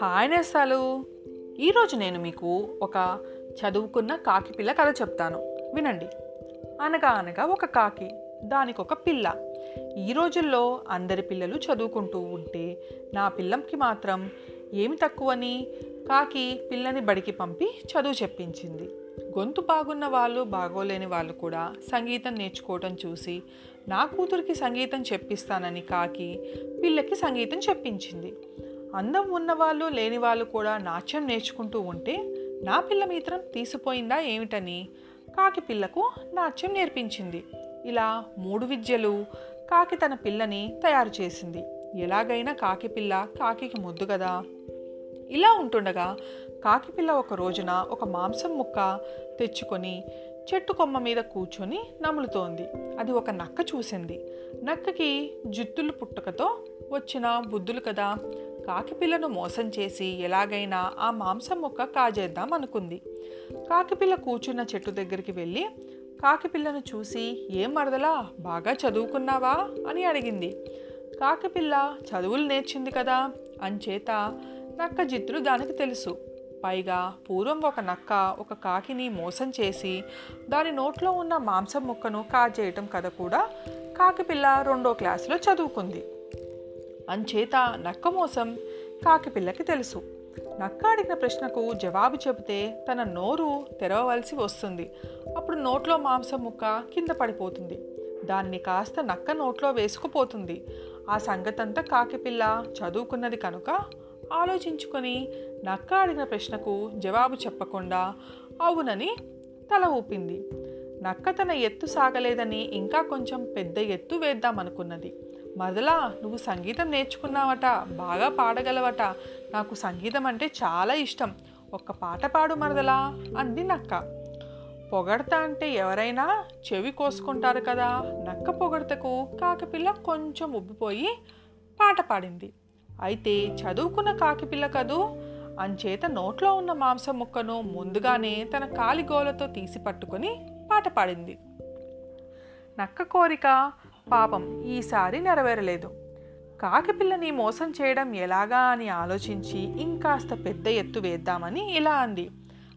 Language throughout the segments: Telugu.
హాయ్ నేస్తాలు. ఈరోజు నేను మీకు ఒక చదువుకున్న కాకి పిల్ల కథ చెప్తాను. వినండి. అనగా అనగా ఒక కాకి దానికి ఒక పిల్ల. ఈ రోజుల్లో అందరి పిల్లలు చదువుకుంటూ ఉంటే నా పిల్లకి మాత్రం ఏమి తక్కువని కాకి పిల్లని బడికి పంపి చదువు చెప్పించింది. గొంతు బాగున్న వాళ్ళు బాగోలేని వాళ్ళు కూడా సంగీతం నేర్చుకోవటం చూసి నా కూతురికి సంగీతం చెప్పిస్తానని కాకి పిల్లకి సంగీతం చెప్పించింది. అందం ఉన్నవాళ్ళు లేని వాళ్ళు కూడా నాట్యం నేర్చుకుంటూ ఉంటే నా పిల్ల మిత్రం తీసిపోయిందా ఏమిటని కాకి పిల్లకు నాట్యం నేర్పించింది. ఇలా మూడు విద్యలు కాకి తన పిల్లని తయారు చేసింది. ఎలాగైనా కాకి పిల్ల కాకికి ముద్దు కదా. ఇలా ఉంటుండగా కాకిపిల్ల ఒక రోజున ఒక మాంసం ముక్క తెచ్చుకొని చెట్టు కొమ్మ మీద కూర్చొని నములుతోంది. అది ఒక నక్క చూసింది. నక్కకి జుత్తులు పుట్టుకతో వచ్చిన బుద్ధులు కదా కాకిపిల్లను మోసం చేసి ఎలాగైనా ఆ మాంసం ముక్క కాజేద్దాం అనుకుంది. కాకిపిల్ల కూర్చున్న చెట్టు దగ్గరికి వెళ్ళి కాకిపిల్లను చూసి ఏం మరదలా బాగా చదువుకున్నావా? అని అడిగింది. కాకిపిల్ల చదువులు నేర్చింది కదా అంచేత నక్క జిత్తులు దానికి తెలుసు. పైగా పూర్వం ఒక నక్క ఒక కాకిని మోసం చేసి దాని నోట్లో ఉన్న మాంసం ముక్కను కాజేయటం కథ కూడా కాకిపిల్ల రెండో క్లాసులో చదువుకుంది. అంచేత నక్క మోసం కాకిపిల్లకి తెలుసు. నక్క అడిగిన ప్రశ్నకు జవాబు చెబితే తన నోరు తెరవవలసి వస్తుంది. అప్పుడు నోట్లో మాంసం ముక్క కింద పడిపోతుంది. దాన్ని కాస్త నక్క నోట్లో వేసుకుపోతుంది. ఆ సంగతంతా కాకిపిల్ల చదువుకున్నది కనుక ఆలోచించుకొని నక్క అడిగిన ప్రశ్నకు జవాబు చెప్పకుండా అవునని తల ఊపింది. నక్క తన ఎత్తు సాగలేదని ఇంకా కొంచెం పెద్ద ఎత్తు వేద్దామనుకున్నది. మరలా నువ్వు సంగీతం నేర్చుకున్నావట బాగా పాడగలవట నాకు సంగీతం అంటే చాలా ఇష్టం ఒక్క పాట పాడు మరదలా అంది నక్క. పొగడతా అంటే ఎవరైనా చెవి కోసుకుంటారు కదా నక్క పొగడతకు కాకపిల్ల కొంచెం ఉబ్బిపోయి పాట పాడింది. అయితే చదువుకున్న కాకిపిల్ల కదూ? అంచేత నోట్లో ఉన్న మాంసం ముక్కను ముందుగానే తన కాలి గోలతో తీసి పట్టుకొని పాట పాడింది. నక్క కోరిక పాపం ఈసారి నెరవేరలేదు. కాకిపిల్లని మోసం చేయడం ఎలాగా అని ఆలోచించి ఇంకాస్త పెద్ద ఎత్తు వేద్దామని ఇలా అంది.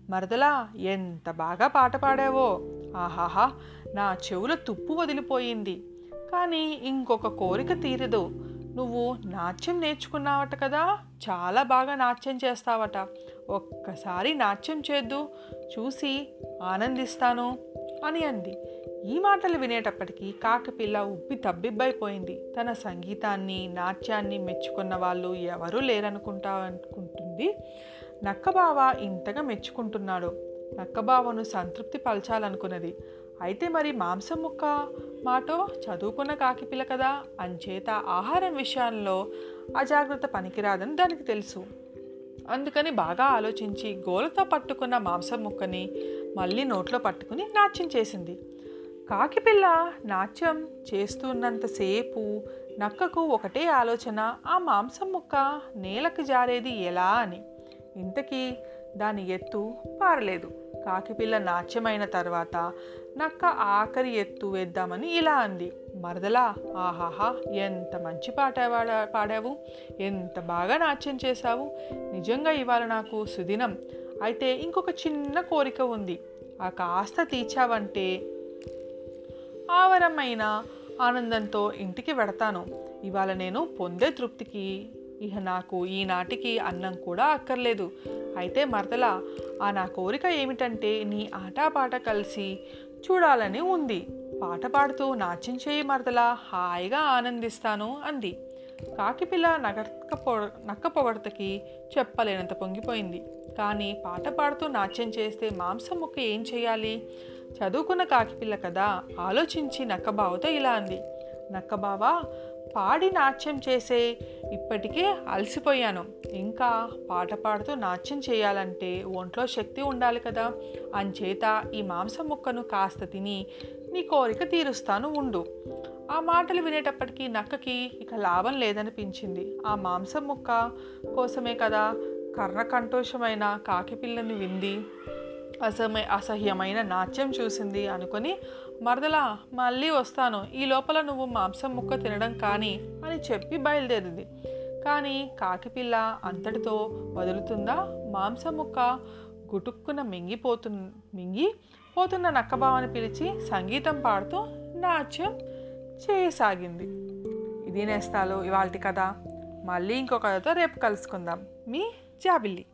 మరదలా ఎంత బాగా పాట పాడావో. ఆహాహా నా చెవుల తుప్పు వదిలిపోయింది. కానీ ఇంకొక కోరిక తీరదు. నువ్వు నాట్యం నేర్చుకున్నావట కదా? చాలా బాగా నాట్యం చేస్తావట. ఒక్కసారి నాట్యం చేద్దు చూసి ఆనందిస్తాను అని అంది. ఈ మాటలు వినేటప్పటికీ కాకపిల్ల ఉబ్బి తబ్బిబ్బైపోయింది. తన సంగీతాన్ని నాట్యాన్ని మెచ్చుకున్న వాళ్ళు ఎవరూ లేరనుకుంటా అనుకుంటుంది నక్కబావ ఇంతగా మెచ్చుకుంటున్నాడు. నక్కబావను సంతృప్తి పలచాలనుకున్నది. అయితే మరి మాంసం ముక్క మాటో చదువుకున్న కాకిపిల్ల కదా? అంచేత ఆహారం విషయంలో అజాగ్రత్త పనికిరాదని దానికి తెలుసు. అందుకని బాగా ఆలోచించి గోలతో పట్టుకున్న మాంసం ముక్కని మళ్ళీ నోట్లో పట్టుకుని నాట్యం చేసింది. కాకిపిల్ల నాట్యం చేస్తున్నంతసేపు నక్కకు ఒకటే ఆలోచన ఆ మాంసం ముక్క నేలకు జారేది ఎలా అని. ఇంతకీ దాని ఎత్తు పారలేదు. కాకిపిల్ల నాట్యమైన తర్వాత నక్క ఆఖరి ఎత్తు వేద్దామని ఇలా అంది. మరదలా ఆహాహా ఎంత మంచి పాట పాడావు? ఎంత బాగా నాట్యం చేశావు? నిజంగా ఇవాళ నాకు సుదినం. అయితే ఇంకొక చిన్న కోరిక ఉంది. ఆ కాస్త తీర్చావంటే ఆవరమైన ఆనందంతో ఇంటికి వెడతాను. ఇవాళ నేను పొందే తృప్తికి ఇక నాకు ఈనాటికి అన్నం కూడా అక్కర్లేదు. అయితే మరదల ఆ నా కోరిక ఏమిటంటే నీ ఆటపాట కలిసి చూడాలని ఉంది. పాట పాడుతూ నాట్యం చేయి మరదల హాయిగా ఆనందిస్తాను అంది. కాకిపిల్ల నగక్క పొ నక్క పొగడతకి చెప్పలేనంత పొంగిపోయింది. కానీ పాట పాడుతూ నాట్యం చేస్తే మాంసం ముక్క ఏం చేయాలి? చదువుకున్న కాకిపిల్ల కదా ఆలోచించి నక్కబావతో ఇలా అంది. నక్కబావ పాడి నాట్యం చేసే ఇప్పటికే అలసిపోయాను. ఇంకా పాట పాడుతూ నాట్యం చేయాలంటే ఒంట్లో శక్తి ఉండాలి కదా. అంచేత ఈ మాంసం ముక్కను కాస్త తిని నీ కోరిక తీరుస్తాను ఉండు. ఆ మాటలు వినేటప్పటికీ నక్కకి ఇక లాభం లేదనిపించింది. ఆ మాంసం ముక్క కోసమే కదా కర్ణకంఠోషమైన కాకిపిల్లని వింది. అసహ్య అసహ్యమైన నాట్యం చూసింది అనుకొని మరదలా మళ్ళీ వస్తాను. ఈ లోపల నువ్వు మాంసం ముక్క తినడం కానీ అని చెప్పి బయలుదేరింది. కానీ కాకిపిల్ల అంతటితో వదులుతుందా? మాంసం ముక్క గుటుక్కున మింగిపోతు మింగి పోతున్న నక్కబావని పిలిచి సంగీతం పాడుతూ నాట్యం చేయసాగింది. ఇది నేస్తాలు ఇవాళ కథ. మళ్ళీ ఇంకో కథతో రేపు కలుసుకుందాం. మీ జాబిల్లి.